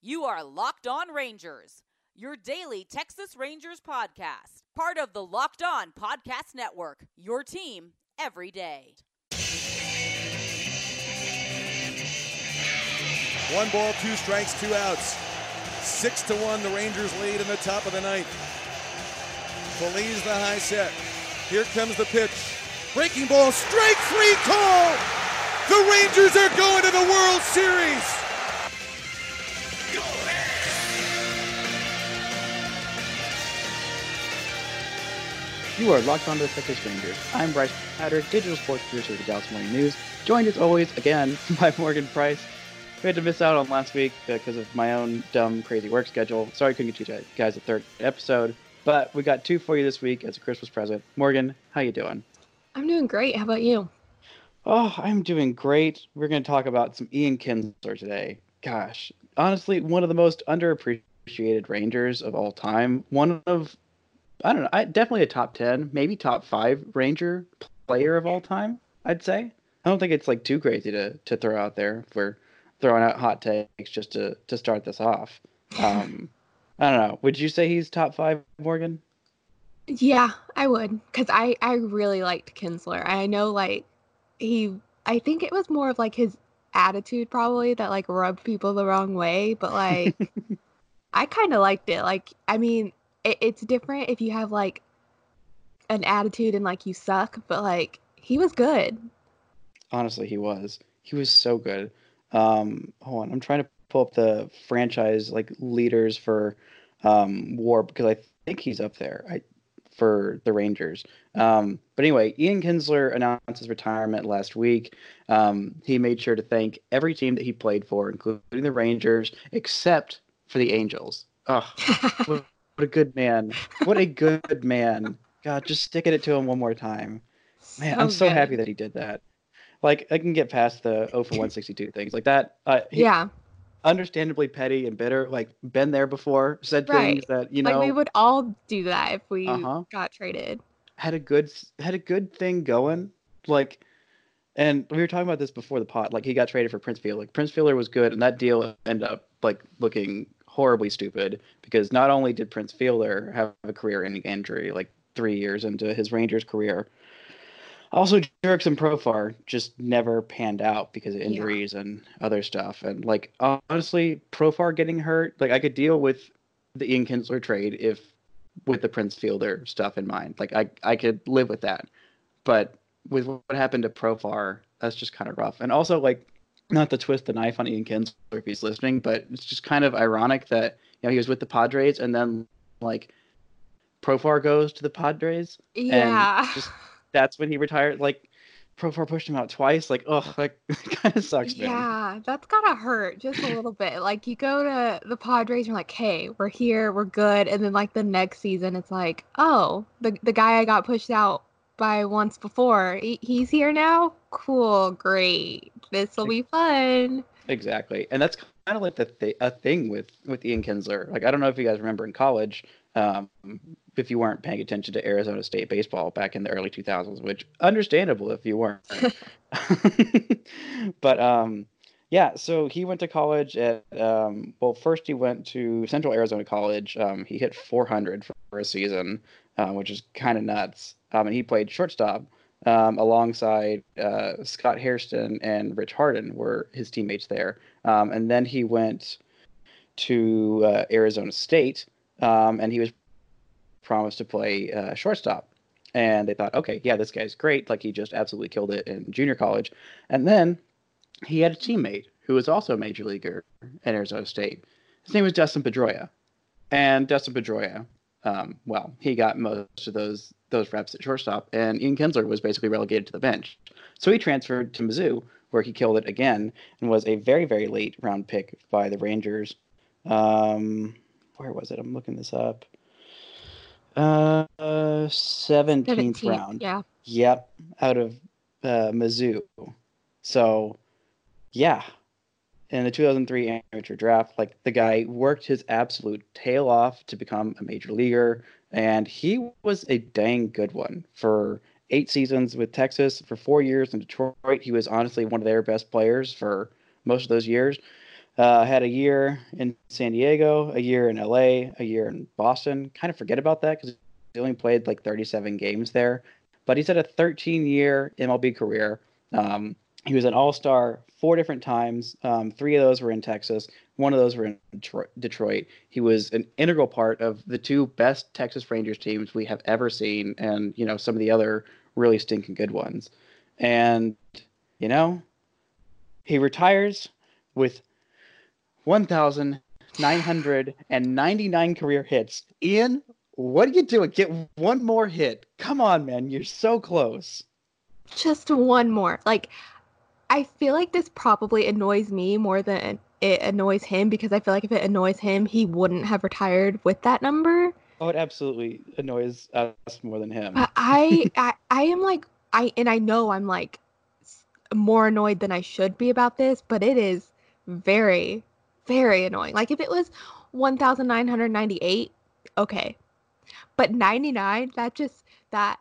You are Locked On Rangers, your daily Texas Rangers podcast, part of the Locked On Podcast Network, your team every day. One ball, two strikes, two outs. Six to one, the Rangers lead in the top of the ninth. Feliz the high set. Here comes the pitch. Breaking ball, strike three call. The Rangers are going to the World Series. You are locked onto the Texas Rangers. I'm Bryce Hatter, digital sports producer of the Dallas Morning News, joined as always again by Morgan Price. We had to miss out on last week because of my own dumb, crazy work schedule. Sorry I couldn't get you guys a third episode, but we got two for you this week as a Christmas present. Morgan, how you doing? I'm doing great. How about you? Oh, I'm doing great. We're going to talk about some Ian Kinsler today. Gosh, honestly, one of the most underappreciated Rangers of all time. One of I don't know. I, definitely a top ten, maybe top five Ranger player of all time. I'd say. I don't think it's like too crazy to to throw out there for throwing out hot takes just to to start this off. Um, I don't know. Would you say he's top five, Morgan? Yeah, I would, because I I really liked Kinsler. I know like he. I think it was more of like his attitude probably that like rubbed people the wrong way, but like I kind of liked it. Like I mean, it, it's different if you have like an attitude and like you suck, but like he was good. Honestly, he was. He was so good. Um, hold on, I'm trying to pull up the franchise like leaders for um, WAR because I think he's up there. I for the Rangers. Um, but anyway, Ian Kinsler announced his retirement last week. Um, he made sure to thank every team that he played for, including the Rangers, except for the Angels. Oh, what a good man. What a good man. God, just sticking it to him one more time. Man, so I'm so good. happy that he did that. Like, I can get past the 0 for 162 things. Like that. Uh, he, yeah. Understandably petty and bitter. Like, been there before. Said right. things that, you know. Like, we would all do that if we uh-huh. got traded. Had a good, had a good thing going. Like, and we were talking about this before the pot. Like, he got traded for Prince Fielder. Like, Prince Fielder was good, and that deal ended up, like, looking horribly stupid because not only did Prince Fielder have a career-ending injury like three years into his Rangers career, also Jurickson Profar just never panned out because of injuries yeah. and other stuff. And like honestly, Profar getting hurt, like I could deal with the Ian Kinsler trade if with the Prince Fielder stuff in mind. Like I I could live with that. But with what happened to Profar, that's just kind of rough. And also like not to twist the knife on Ian Kinsler if he's listening, but it's just kind of ironic that you know he was with the Padres and then like Profar goes to the Padres. Yeah. And just that's when he retired. Like Profar pushed him out twice. Like, oh, like kind of sucks. Man. Yeah, that's gotta hurt just a little bit. Like you go to the Padres, and you're like, hey, we're here, we're good, and then like the next season, it's like, oh, the the guy I got pushed out by once before. He's here now. Cool, great. This will be fun. Exactly, and that's kind of like the th- a thing with with Ian Kinsler. Like I don't know if you guys remember in college, um, if you weren't paying attention to Arizona State baseball back in the early 2000s, which understandable if you weren't. but um, yeah, so he went to college at um, well, first he went to Central Arizona College. Um, he hit 400 for a season, uh, which is kind of nuts um, and he played shortstop um, alongside uh, Scott Hairston and Rich Harden were his teammates there. Um, and then he went to uh, Arizona State, um, and he was promised to play uh, shortstop. And they thought, okay, yeah, this guy's great. Like he just absolutely killed it in junior college. And then he had a teammate who was also a major leaguer at Arizona State. His name was Dustin Pedroia. And Dustin Pedroia, um, well, he got most of those those reps at shortstop, and Ian Kinsler was basically relegated to the bench. So he transferred to Mizzou, where he killed it again and was a very, very late round pick by the Rangers. Um, where was it? I'm looking this up. Uh, 17th, 17th round. Yeah. Yep, out of uh, Mizzou. So, yeah, in the 2003 amateur draft, like the guy worked his absolute tail off to become a major leaguer, and he was a dang good one for eight seasons with Texas, for four years in Detroit. He was honestly one of their best players for most of those years. Uh, had a year in San Diego, a year in LA, a year in Boston. Kind of forget about that because he only played like 37 games there. But he's had a 13 year MLB career. Um, he was an All Star four different times. Um, three of those were in Texas. One of those were in Detroit. He was an integral part of the two best Texas Rangers teams we have ever seen, and you know some of the other really stinking good ones. And you know, he retires with 1,999 career hits. Ian, what are you doing? Get one more hit. Come on, man. You're so close. Just one more. Like, I feel like this probably annoys me more than it annoys him because I feel like if it annoys him, he wouldn't have retired with that number. Oh, it absolutely annoys us more than him. I, I, I am like, I, and I know I'm like more annoyed than I should be about this, but it is very, very annoying. Like if it was 1,998, okay. But 99, that just, that,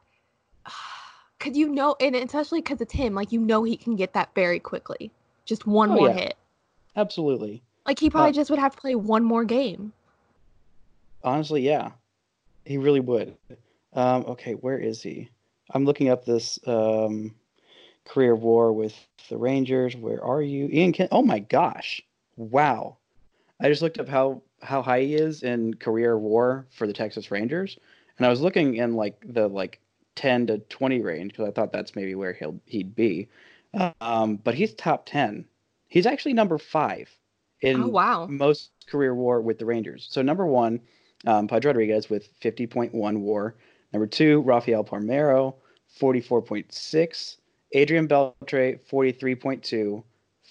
because you know, and especially because it's him, like you know he can get that very quickly. Just one oh, more yeah. hit. Absolutely. Like he probably uh, just would have to play one more game. Honestly, yeah. He really would. Um, okay, where is he? I'm looking up this um, career war with the Rangers. Where are you? Ian Ken- Oh my gosh. Wow. I just looked up how how high he is in career war for the Texas Rangers, and I was looking in like the like 10 to 20 range because I thought that's maybe where he'll he'd be. Um, but he's top 10. He's actually number five in oh, wow. most career war with the Rangers. So number one, um, Pudge Rodriguez with 50.1 war. Number two, Rafael Palmeiro, 44.6. Adrian Beltre, 43.2.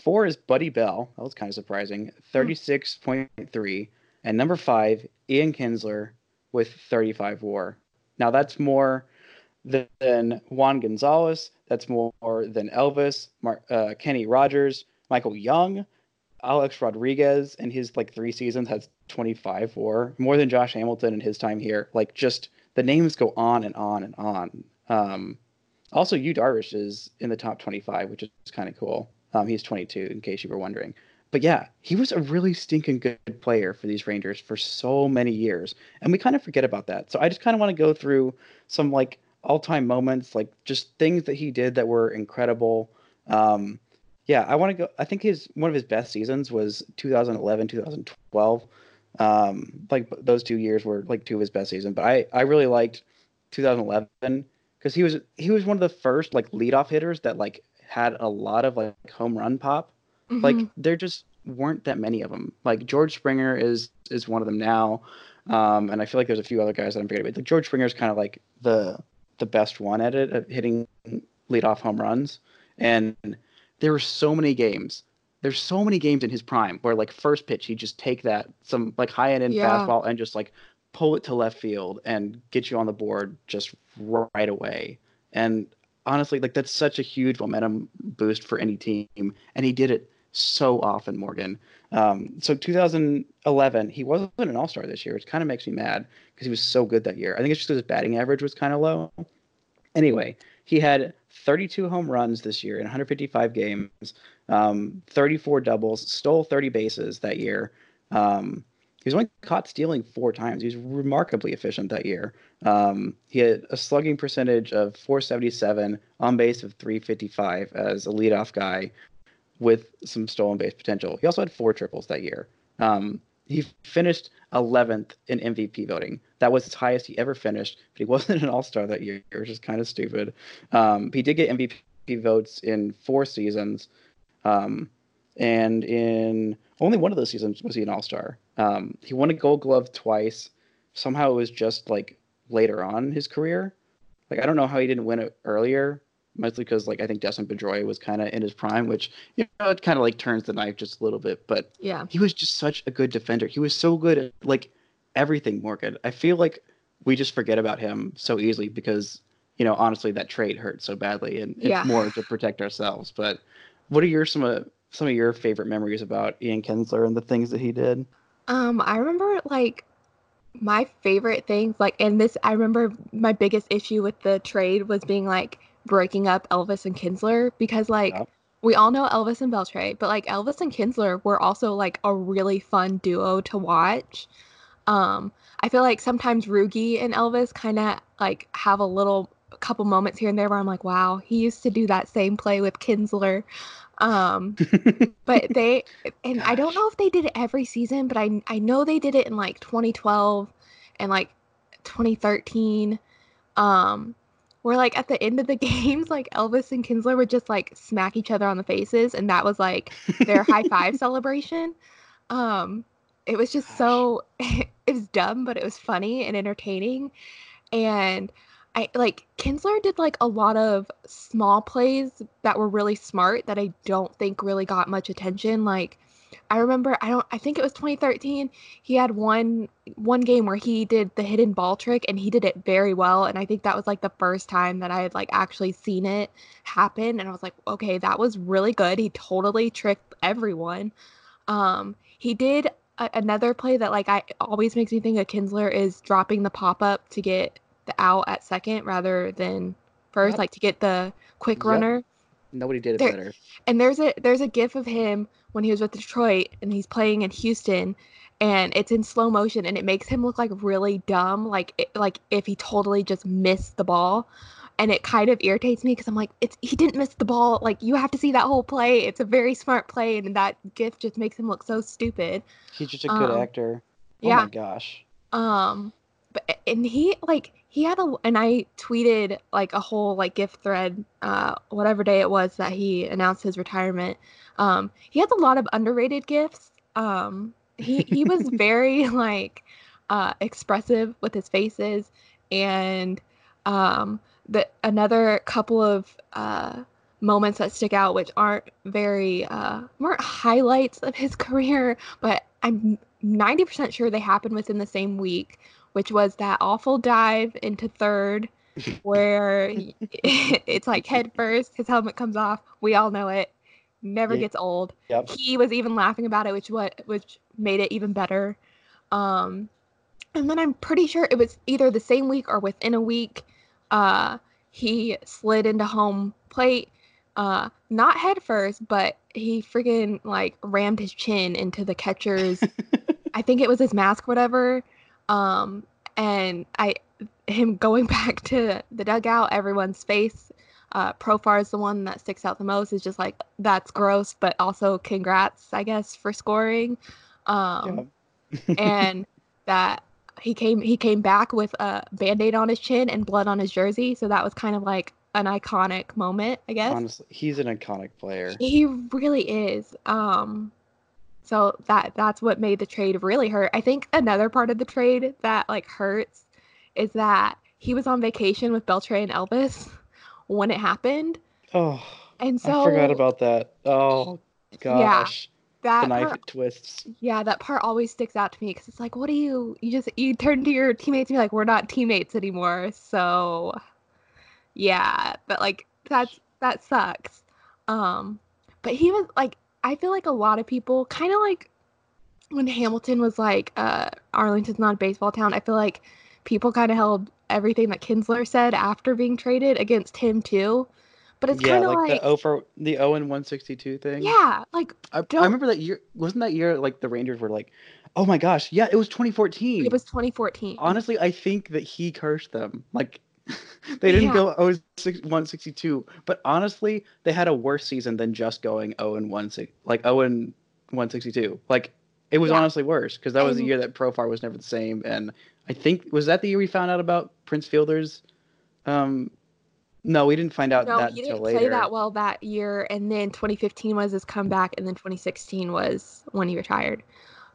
Four is Buddy Bell. That was kind of surprising. 36.3. And number five, Ian Kinsler with 35 war. Now that's more than Juan Gonzalez. That's more than Elvis, uh, Kenny Rogers, Michael Young, Alex Rodriguez in his like three seasons has 25 war, more than Josh Hamilton in his time here. Like just the names go on and on and on. Um, also, Yu Darvish is in the top 25, which is kind of cool. Um, he's 22, in case you were wondering. But yeah, he was a really stinking good player for these Rangers for so many years, and we kind of forget about that. So I just kind of want to go through some like all-time moments, like just things that he did that were incredible. Um, yeah, I want to go. I think his one of his best seasons was 2011, 2012. Um, like those two years were like two of his best seasons. But I I really liked 2011 because he was he was one of the first like leadoff hitters that like had a lot of like home run pop. Mm-hmm. Like there just weren't that many of them. Like George Springer is is one of them now, um, and I feel like there's a few other guys that I'm forgetting. But like George Springer is kind of like the the best one at it at hitting leadoff home runs, and there were so many games. There's so many games in his prime where like first pitch he just take that some like high end yeah. fastball and just like pull it to left field and get you on the board just right away. And honestly, like that's such a huge momentum boost for any team, and he did it so often, Morgan. Um, so 2011, he wasn't an All Star this year, which kind of makes me mad because he was so good that year. I think it's just his batting average was kind of low. Anyway, he had 32 home runs this year in 155 games, um, 34 doubles, stole 30 bases that year. Um, he was only caught stealing four times. He was remarkably efficient that year. Um, he had a slugging percentage of 477, on base of 355 as a leadoff guy with some stolen base potential. He also had four triples that year. Um, he finished 11th in MVP voting. That was his highest he ever finished, but he wasn't an All Star that year, which is kind of stupid. Um, he did get MVP votes in four seasons, um, and in only one of those seasons was he an All Star. Um, he won a Gold Glove twice. Somehow it was just like later on in his career. Like I don't know how he didn't win it earlier, mostly because like I think Dustin Pedroia was kind of in his prime, which you know it kind of like turns the knife just a little bit. But yeah, he was just such a good defender. He was so good at like everything. Morgan, I feel like we just forget about him so easily because you know honestly that trade hurt so badly, and it's yeah. more to protect ourselves. But what are your some of some of your favorite memories about Ian Kinsler and the things that he did? Um, I remember like my favorite things like and this I remember my biggest issue with the trade was being like breaking up Elvis and Kinsler because like we all know Elvis and Beltre, but like Elvis and Kinsler were also like a really fun duo to watch. Um, I feel like sometimes Rougie and Elvis kind of like have a little a couple moments here and there where I'm like, wow, he used to do that same play with Kinsler. Um, but they and I don't know if they did it every season, but I I know they did it in like 2012 and like 2013. Um, where like at the end of the games, like Elvis and Kinsler would just like smack each other on the faces, and that was like their high five celebration. Um, it was just so it was dumb, but it was funny and entertaining. And I like Kinsler did like a lot of small plays that were really smart that I don't think really got much attention. Like I remember I don't I think it was 2013. He had one one game where he did the hidden ball trick and he did it very well and I think that was like the first time that I had like actually seen it happen and I was like, "Okay, that was really good. He totally tricked everyone." Um he did a- another play that like I always makes me think of Kinsler is dropping the pop up to get the out at second rather than first Yep. like to get the quick Yep. runner Nobody did it There- better. and there's a there's a gif of him when he was with Detroit and he's playing in Houston and it's in slow motion and it makes him look like really dumb like it, like if he totally just missed the ball and it kind of irritates me because I'm like it's he didn't miss the ball like you have to see that whole play it's a very smart play and that gif just makes him look so stupid He's just a good Um, actor. Oh yeah my gosh. um and he like he had a and I tweeted like a whole like gift thread uh whatever day it was that he announced his retirement. Um he has a lot of underrated gifts. Um he he was very like uh expressive with his faces and um the another couple of uh moments that stick out which aren't very uh weren't highlights of his career but I'm 90% sure they happened within the same week which was that awful dive into third where it's like head first, his helmet comes off. We all know it. Never Yeah. gets old. Yep. He was even laughing about it, which what which made it even better. Um and then I'm pretty sure it was either the same week or within a week uh he slid into home plate uh not head first, but he freaking like rammed his chin into the catcher's I think it was his mask, whatever. Um, and I, him going back to the dugout, everyone's face. Uh, Profar is the one that sticks out the most. Is just like that's gross, but also congrats, I guess, for scoring. Um, and that he came he came back with a band-aid on his chin and blood on his jersey, so that was kind of like an iconic moment, I guess. Honestly, he's an iconic player. He really is. Um so that that's what made the trade really hurt. I think another part of the trade that like hurts is that he was on vacation with Beltre and Elvis when it happened. Oh, And so I forgot about that. Oh gosh, the that knife part, twists. yeah, that part always sticks out to me because it's like, what do you you just you turn to your teammates and be like, we're not teammates anymore. So yeah, but like that's that sucks. Um, but he was like, I feel like a lot of people kind of like when Hamilton was like, uh, Arlington's not a baseball town. I feel like people kind of held everything that Kinsler said after being traded against him too. But it's yeah, kind of like, like, the O for the O and one sixty two thing. yeah, like I, I remember that year. Wasn't that year like the Rangers were like, oh my gosh, yeah, it was twenty fourteen. it was 2014. honestly, I think that he cursed them. Like they didn't Yeah. go 0 six- 162, but honestly, they had a worse season than just going 0 and 1 six- like 0 and 162. Like it was Yeah. honestly worse because that was the year that Profar was never the same. And I think was that the year we found out about Prince Fielder's. Um, no, we didn't find out no, that he didn't later. play that well that year, and then 2015 was his comeback, and then 2016 was when he retired.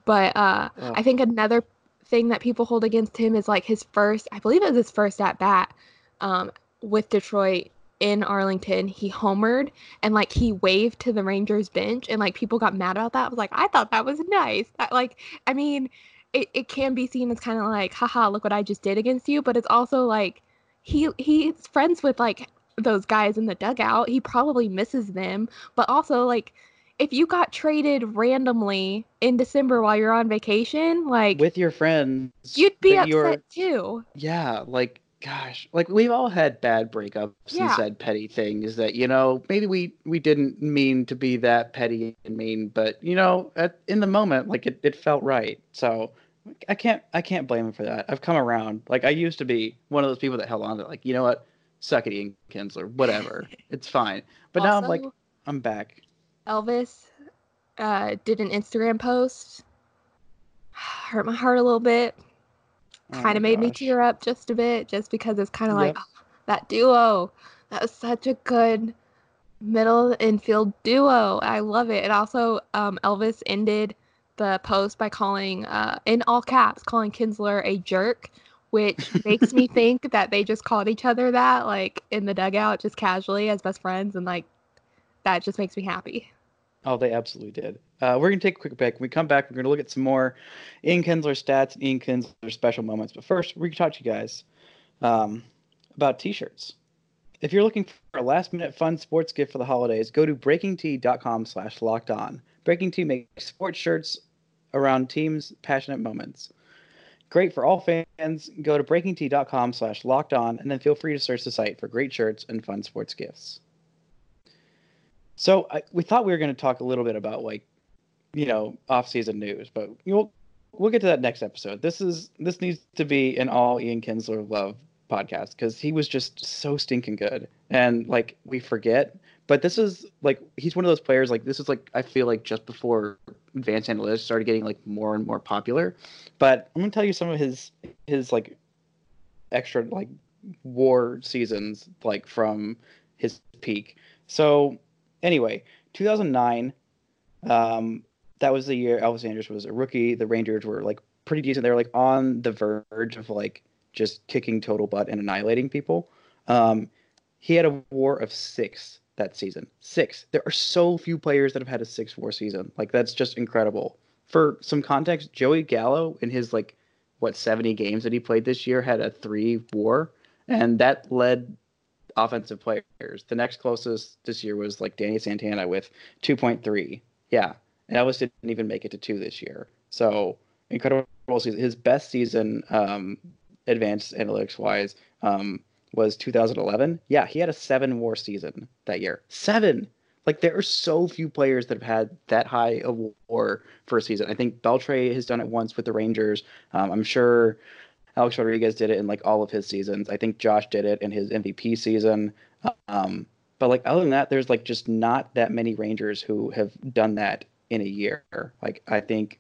But uh, Ugh. I think another thing that people hold against him is like his first, I believe it was his first at bat um, with Detroit in Arlington. He homered and like he waved to the Rangers bench, and like people got mad about that. I was like, I thought that was nice. That, like, I mean, it, it can be seen as kind of like, haha, look what I just did against you, but it's also like he he's friends with like those guys in the dugout. He probably misses them, but also like if you got traded randomly in December while you're on vacation, like with your friends. you'd be upset you're- too. Yeah, like gosh, like we've all had bad breakups Yeah. and said petty things that you know maybe we we didn't mean to be that petty and mean, but you know at, in the moment like it, it felt right. So I can't I can't blame him for that. I've come around. Like I used to be one of those people that held on to like you know what, suck it, Ian Kinsler, whatever, it's fine. But now I'm like I'm back. Elvis uh, did an Instagram post. Hurt my heart a little bit. Oh Kind of made me tear up just a bit, just because it's kind of like "Oh, that duo. That was such a good middle infield duo. I love it. And also, um, Elvis ended the post by calling, uh, in all caps, calling Kinsler a jerk, which makes me think that they just called each other that, like in the dugout, just casually as best friends, and like that just makes me happy. Oh, they absolutely did. Uh, we're going to take a quick break. When we come back, we're going to look at some more Ian Kinsler stats and Ian Kinsler special moments. But first, we're going to talk to you guys um, about t shirts. If you're looking for a last minute fun sports gift for the holidays, go to breakingt.com slash locked on. BreakingT makes sports shirts around teams' passionate moments. Great for all fans. Go to breakingt.com slash locked on and then feel free to search the site for great shirts and fun sports gifts. So I, we thought we were going to talk a little bit about like, you know, off-season news, but you'll we'll get to that next episode. This is this needs to be an all Ian Kinsler love podcast because he was just so stinking good, and like we forget, but this is like he's one of those players. Like this is like I feel like just before advanced analytics started getting like more and more popular. But I'm gonna tell you some of his his like extra like war seasons like from his peak. So anyway, 2009, um, that was the year Elvis Andrus was a rookie. The Rangers were like pretty decent. They were like on the verge of like just kicking total butt and annihilating people. Um, he had a WAR of six that season. Six. There are so few players that have had a six WAR season. Like that's just incredible. For some context, Joey Gallo in his like what 70 games that he played this year had a three WAR, and that led offensive players. The next closest this year was like Danny Santana with 2.3. Yeah, and Elvis didn't even make it to two this year. So incredible season. His best season, um, advanced analytics wise, um, was 2011. Yeah, he had a seven WAR season that year. Seven. Like there are so few players that have had that high a WAR for a season. I think Beltre has done it once with the Rangers. Um, I'm sure Alex Rodriguez did it in like all of his seasons. I think Josh did it in his MVP season. Um, but like other than that, there's like just not that many Rangers who have done that in a year. Like I think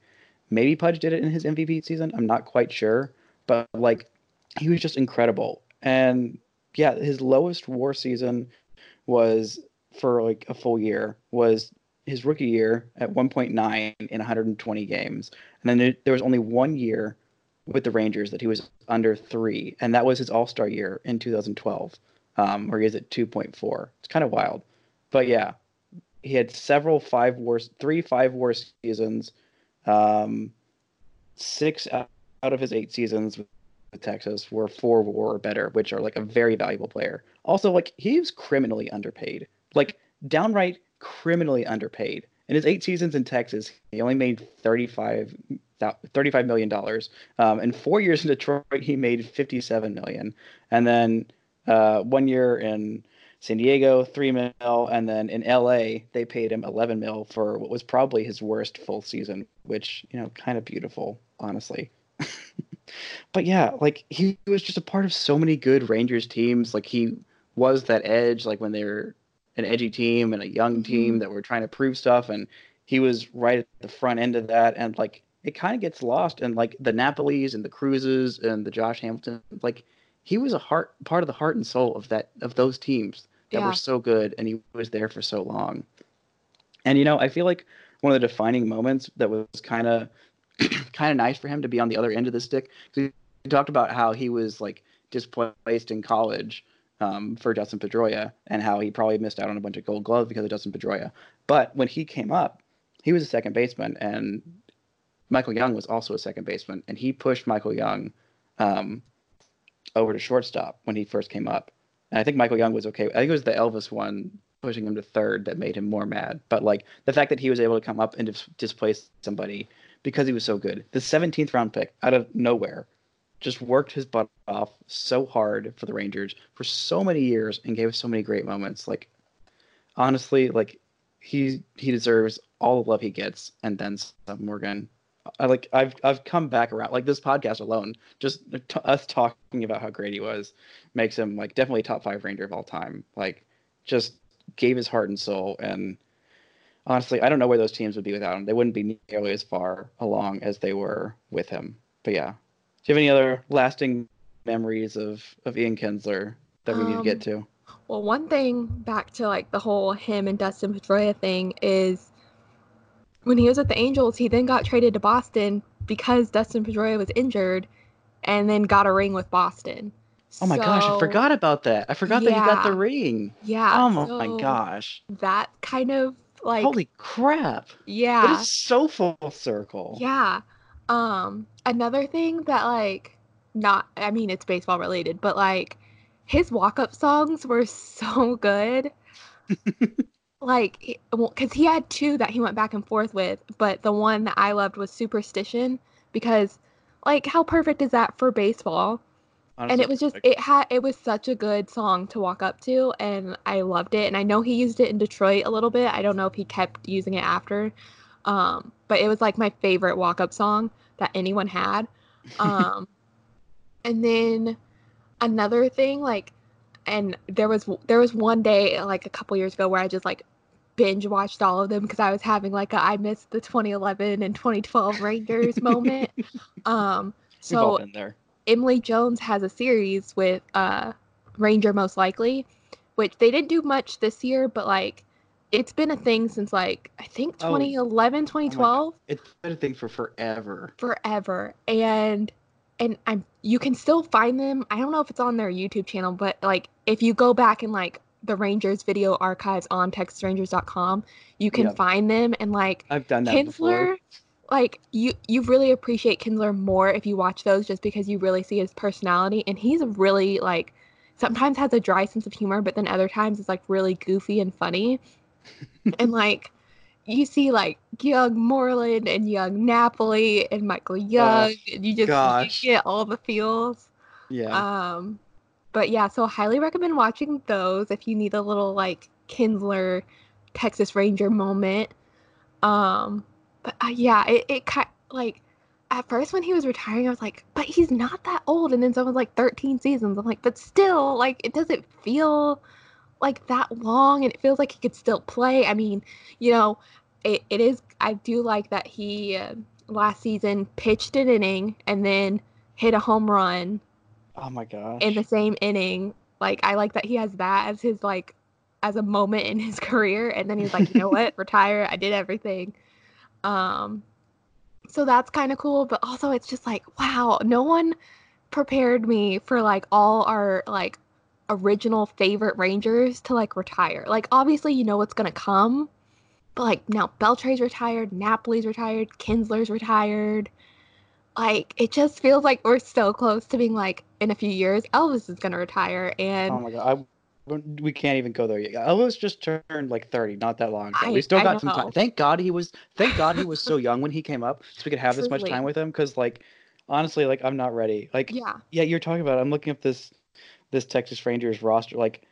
maybe Pudge did it in his MVP season. I'm not quite sure, but like he was just incredible. And yeah, his lowest WAR season was for like a full year was his rookie year at 1.9 in 120 games, and then there, there was only one year with the Rangers that he was under three, and that was his All Star year in 2012, um, where he is at 2.4. It's kind of wild, but yeah, he had several five wars, three five war seasons, um, six out of his eight seasons with Texas were four war or better, which are like a very valuable player. Also, like he was criminally underpaid, like downright criminally underpaid. In his eight seasons in Texas, he only made 35 $35 million. Um, in four years in Detroit, he made 57 million. And then uh, one year in San Diego, three mil, and then in LA, they paid him 11 mil for what was probably his worst full season, which you know, kind of beautiful, honestly. but yeah, like he was just a part of so many good Rangers teams. Like he was that edge, like when they were an edgy team and a young mm-hmm. team that were trying to prove stuff, and he was right at the front end of that. And like it kind of gets lost, and like the Napolis and the Cruzes and the Josh Hamilton, like he was a heart part of the heart and soul of that of those teams that Yeah. were so good, and he was there for so long. And you know, I feel like one of the defining moments that was kind of kind of nice for him to be on the other end of the stick. He talked about how he was like displaced in college um, for Dustin Pedroia and how he probably missed out on a bunch of gold gloves because of Dustin Pedroia. But when he came up, he was a second baseman, and Michael Young was also a second baseman, and he pushed Michael Young um, over to shortstop when he first came up. And I think Michael Young was okay. I think it was the Elvis one pushing him to third that made him more mad. But like the fact that he was able to come up and dis- displace somebody because he was so good. The 17th round pick out of nowhere. Just worked his butt off so hard for the Rangers for so many years and gave us so many great moments. Like honestly, like he he deserves all the love he gets and then some. Morgan, I like I've I've come back around. Like this podcast alone, just t- us talking about how great he was makes him like definitely top five Ranger of all time. Like just gave his heart and soul and honestly, I don't know where those teams would be without him. They wouldn't be nearly as far along as they were with him. But yeah, do you have any other lasting memories of of Ian Kinsler that we need to get Um, to? Well, one thing back to like the whole him and Dustin Pedroia thing is when he was with the Angels, he then got traded to Boston because Dustin Pedroia was injured and then got a ring with Boston. Oh my gosh, I forgot about that. I forgot that he got the ring. Yeah. Oh my gosh. That kind of like Holy crap. yeah. It is so full circle. Yeah. Um another thing that like not I mean it's baseball related, but like his walk-up songs were so good. like cuz he had two that he went back and forth with, but the one that I loved was Superstition because like how perfect is that for baseball? and it was just it had it was such a good song to walk up to and i loved it and i know he used it in detroit a little bit i don't know if he kept using it after um but it was like my favorite walk up song that anyone had um and then another thing like and there was there was one day like a couple years ago where i just like binge watched all of them because i was having like a i missed the 2011 and 2012 rangers moment um we've all so been there. Emily Jones has a series with uh Ranger Most Likely, which they didn't do much this year, but like it's been a thing since like I think Oh. 2011, 2012, It's been a thing for forever. forever. And and I'm you can still find them. I don't know if it's on their YouTube channel, but like if you go back and like the Rangers video archives on texasrangers.com, you can Yep. find them and like I've done that Kinsler, before. like you you really appreciate Kinsler more if you watch those just because you really see his personality and he's really like sometimes has a dry sense of humor but then other times it's like really goofy and funny. And like you see like young Moreland and young Napoli and Michael Young and you just you get all the feels. Yeah. Um, but yeah, so highly recommend watching those if you need a little like Kinsler Texas Ranger moment. Um, but uh, yeah, it it kind like at first when he was retiring, I was like, but he's not that old. And then someone's like 13 seasons. I'm like, but still, like it doesn't feel like that long, and it feels like he could still play. I mean, you know, it, it is. I do like that he uh, last season pitched an inning and then hit a home run oh my gosh. in the same inning. Like I like that he has that as his like as a moment in his career and then he's like, "You know what? Retire. I did everything." Um so that's kind of cool, but also it's just like, wow, no one prepared me for like all our like original favorite Rangers to like retire. Like obviously you know what's going to come, but like now Beltre's retired, Napoli's retired, Kinsler's retired. Like it just feels like we're so close to being like in a few years Elvis is going to retire and oh my god. I, we can't even go there yet. Elvis just turned like 30 not that long ago. I- we still I got some time. Thank God he was thank God he was so young when he came up so we could have this much time with him cuz like honestly like I'm not ready. Like yeah. yeah, you're talking about. I'm looking up this this Texas Rangers roster. Like,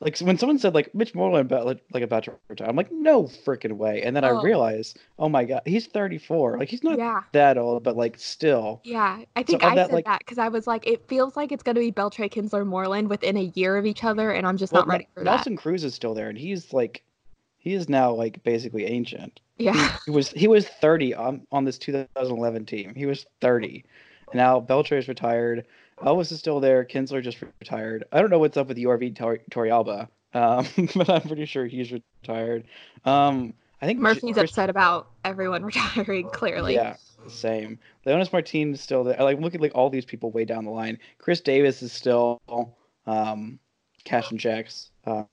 like when someone said like Mitch Moreland about like, like about to retire, I'm like, no freaking way. And then I Oh. realized, oh my god, he's 34. Like he's not Yeah. that old, but like still. Yeah, I think of I that, said like- that because I was like, it feels like it's going to be Beltre, Kinsler, Moreland within a year of each other, and I'm just Well, not ready for Nelson Cruz is still there, and he's like, he is now like basically ancient. that. Yeah, He was he was 30 on on this 2011 team. He was 30. And now Beltre is retired. Elvis is still there. Kinsler just retired. I don't know what's up with URV Tor- Torrealba, um, but I'm pretty sure he's retired. Um, I think Murphy's Chris- upset about everyone retiring. Clearly, Yeah, same. Leonys Martin is still there. Like look at like all these people way down the line. Chris Davis is still um, cashing checks. Um,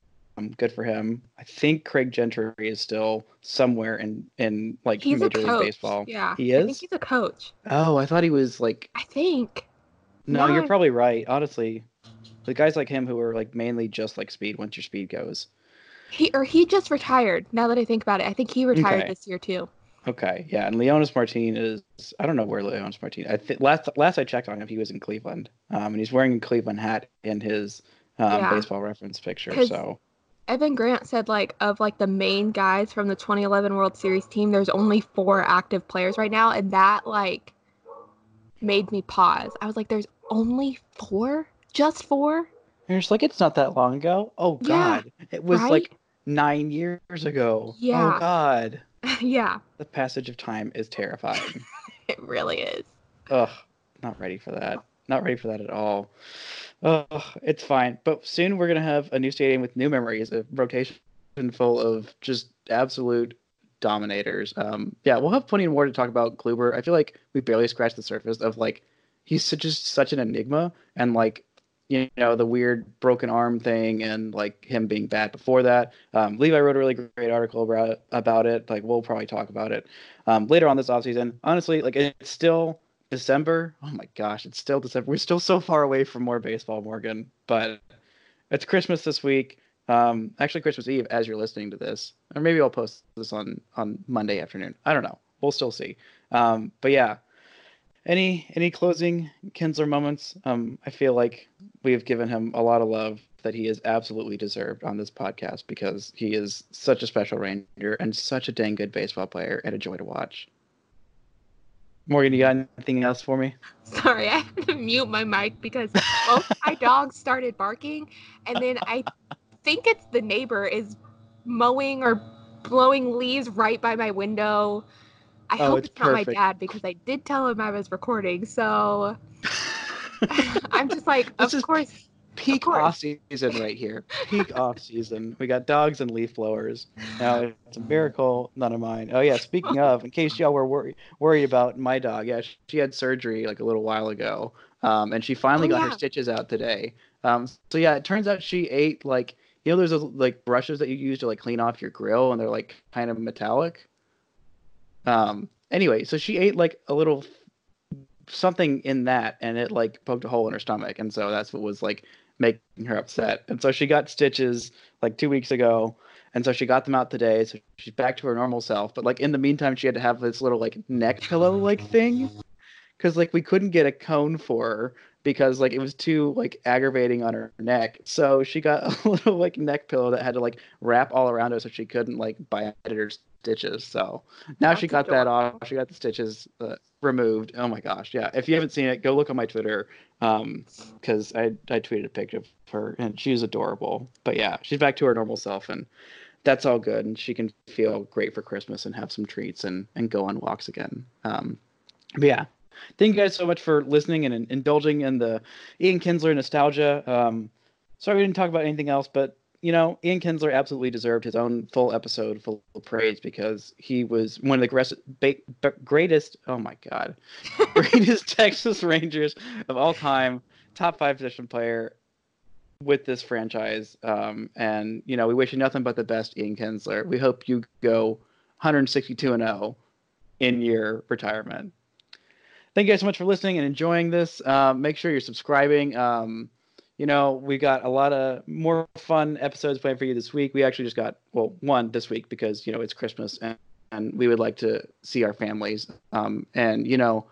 good for him. I think Craig Gentry is still somewhere in in like he's Major League. Baseball. Yeah, He is. I think he's a coach. Oh, I thought he was like. I think. No, No, you're probably right. Honestly, the guys like him who are like mainly just like speed. Once your speed goes. He or he just retired. Now that I think about it, I think he retired Okay. this year too. Okay, yeah, and Leonys Martin is I don't know where Leonys Martin. I th- last last I checked on him, he was in Cleveland, um, and he's wearing a Cleveland hat in his um, Yeah. baseball reference picture. So Evan Grant said like of like the main guys from the 2011 World Series team, there's only four active players right now, and that like made me pause. I was like, "There's only four? Just four? you're just like it's not that long ago. Oh Yeah, God, it was right? like nine years ago. Yeah. Oh God, yeah, the passage of time is terrifying. it really is." Ugh, not ready for that. Not ready for that at all. Ugh, it's fine. But soon we're gonna have a new stadium with new memories, a rotation full of just absolute dominators. Um, yeah, we'll have plenty more to talk about Kluber. I feel like we barely scratched the surface of like he's such just such an enigma and like you know the weird broken arm thing and like him being bad before that. Um, Levi wrote a really great article about about it. Like we'll probably talk about it um, later on this offseason. Honestly, like it's still December. Oh my gosh, it's still December. We're still so far away from more baseball, Morgan. But it's Christmas this week. Um, actually, Christmas Eve as you're listening to this, or maybe I'll post this on on Monday afternoon. I don't know. We'll still see. Um, but yeah, any any closing Kinsler moments? Um, I feel like we have given him a lot of love that he is absolutely deserved on this podcast because he is such a special Ranger and such a dang good baseball player and a joy to watch. Morgan, you got anything else for me? Sorry, I had to mute my mic because both my dogs started barking, and then I think it's the neighbor is mowing or blowing leaves right by my window. I Oh, hope it's it's, not my dad because I did tell him I was recording. So I'm just like, This of is course. Peak course. off season right here. Peak off season. We got dogs and leaf blowers. Now it's a miracle, none of mine. Oh yeah, speaking of, in case y'all were worried worried about my dog, yeah, she, she had surgery like a little while ago, um, and she finally Oh, got her stitches out today. Um, so yeah, it turns out she ate like you know, there's those like brushes that you use to like clean off your grill, and they're like kind of metallic. Um. Anyway, so she ate like a little something in that, and it like poked a hole in her stomach, and so that's what was like making her upset. And so she got stitches like two weeks ago, and so she got them out today. So she's back to her normal self. But like in the meantime, she had to have this little like neck pillow like thing, because like we couldn't get a cone for her because like it was too like aggravating on her neck. So she got a little like neck pillow that had to like wrap all around her so she couldn't like bite at her stitches. So now she got That's that off. She got the stitches uh, removed. Oh my gosh, yeah. If you haven't seen it, go look on my Twitter um because I I tweeted a picture of her and she was adorable. But yeah, she's back to her normal self and that's all good and she can feel great for Christmas and have some treats and and go on walks again. Um but yeah. Thank you guys so much for listening and in- indulging in the Ian Kinsler nostalgia. Um sorry we didn't talk about anything else, but you know, Ian Kinsler absolutely deserved his own full episode full of praise because he was one of the greatest, greatest oh my god, greatest Texas Rangers of all time, top five position player with this franchise. Um, and you know, we wish you nothing but the best, Ian Kinsler. We hope you go 162 and 0 in your retirement. Thank you guys so much for listening and enjoying this. Um, make sure you're subscribing. Um, you know, we got a lot of more fun episodes planned for you this week. We actually just got well one this week because you know it's Christmas and, and we would like to see our families. Um, and you know,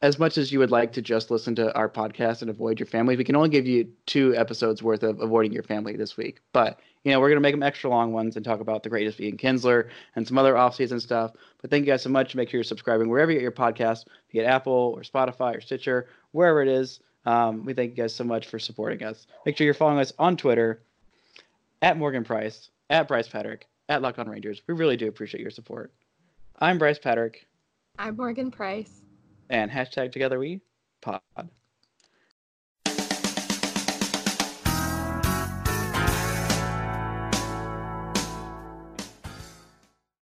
as much as you would like to just listen to our podcast and avoid your family, we can only give you two episodes worth of avoiding your family this week. But you know, we're gonna make them extra long ones and talk about the greatest Ian Kinsler and some other off-season stuff. But thank you guys so much. Make sure you're subscribing wherever you get your podcast, be it Apple or Spotify or Stitcher, wherever it is. Um, we thank you guys so much for supporting us. Make sure you're following us on Twitter at Morgan Price, at Bryce Patrick, at Locked On Rangers. We really do appreciate your support. I'm Bryce Patrick, I'm Morgan Price. And hashtag Together We Pod.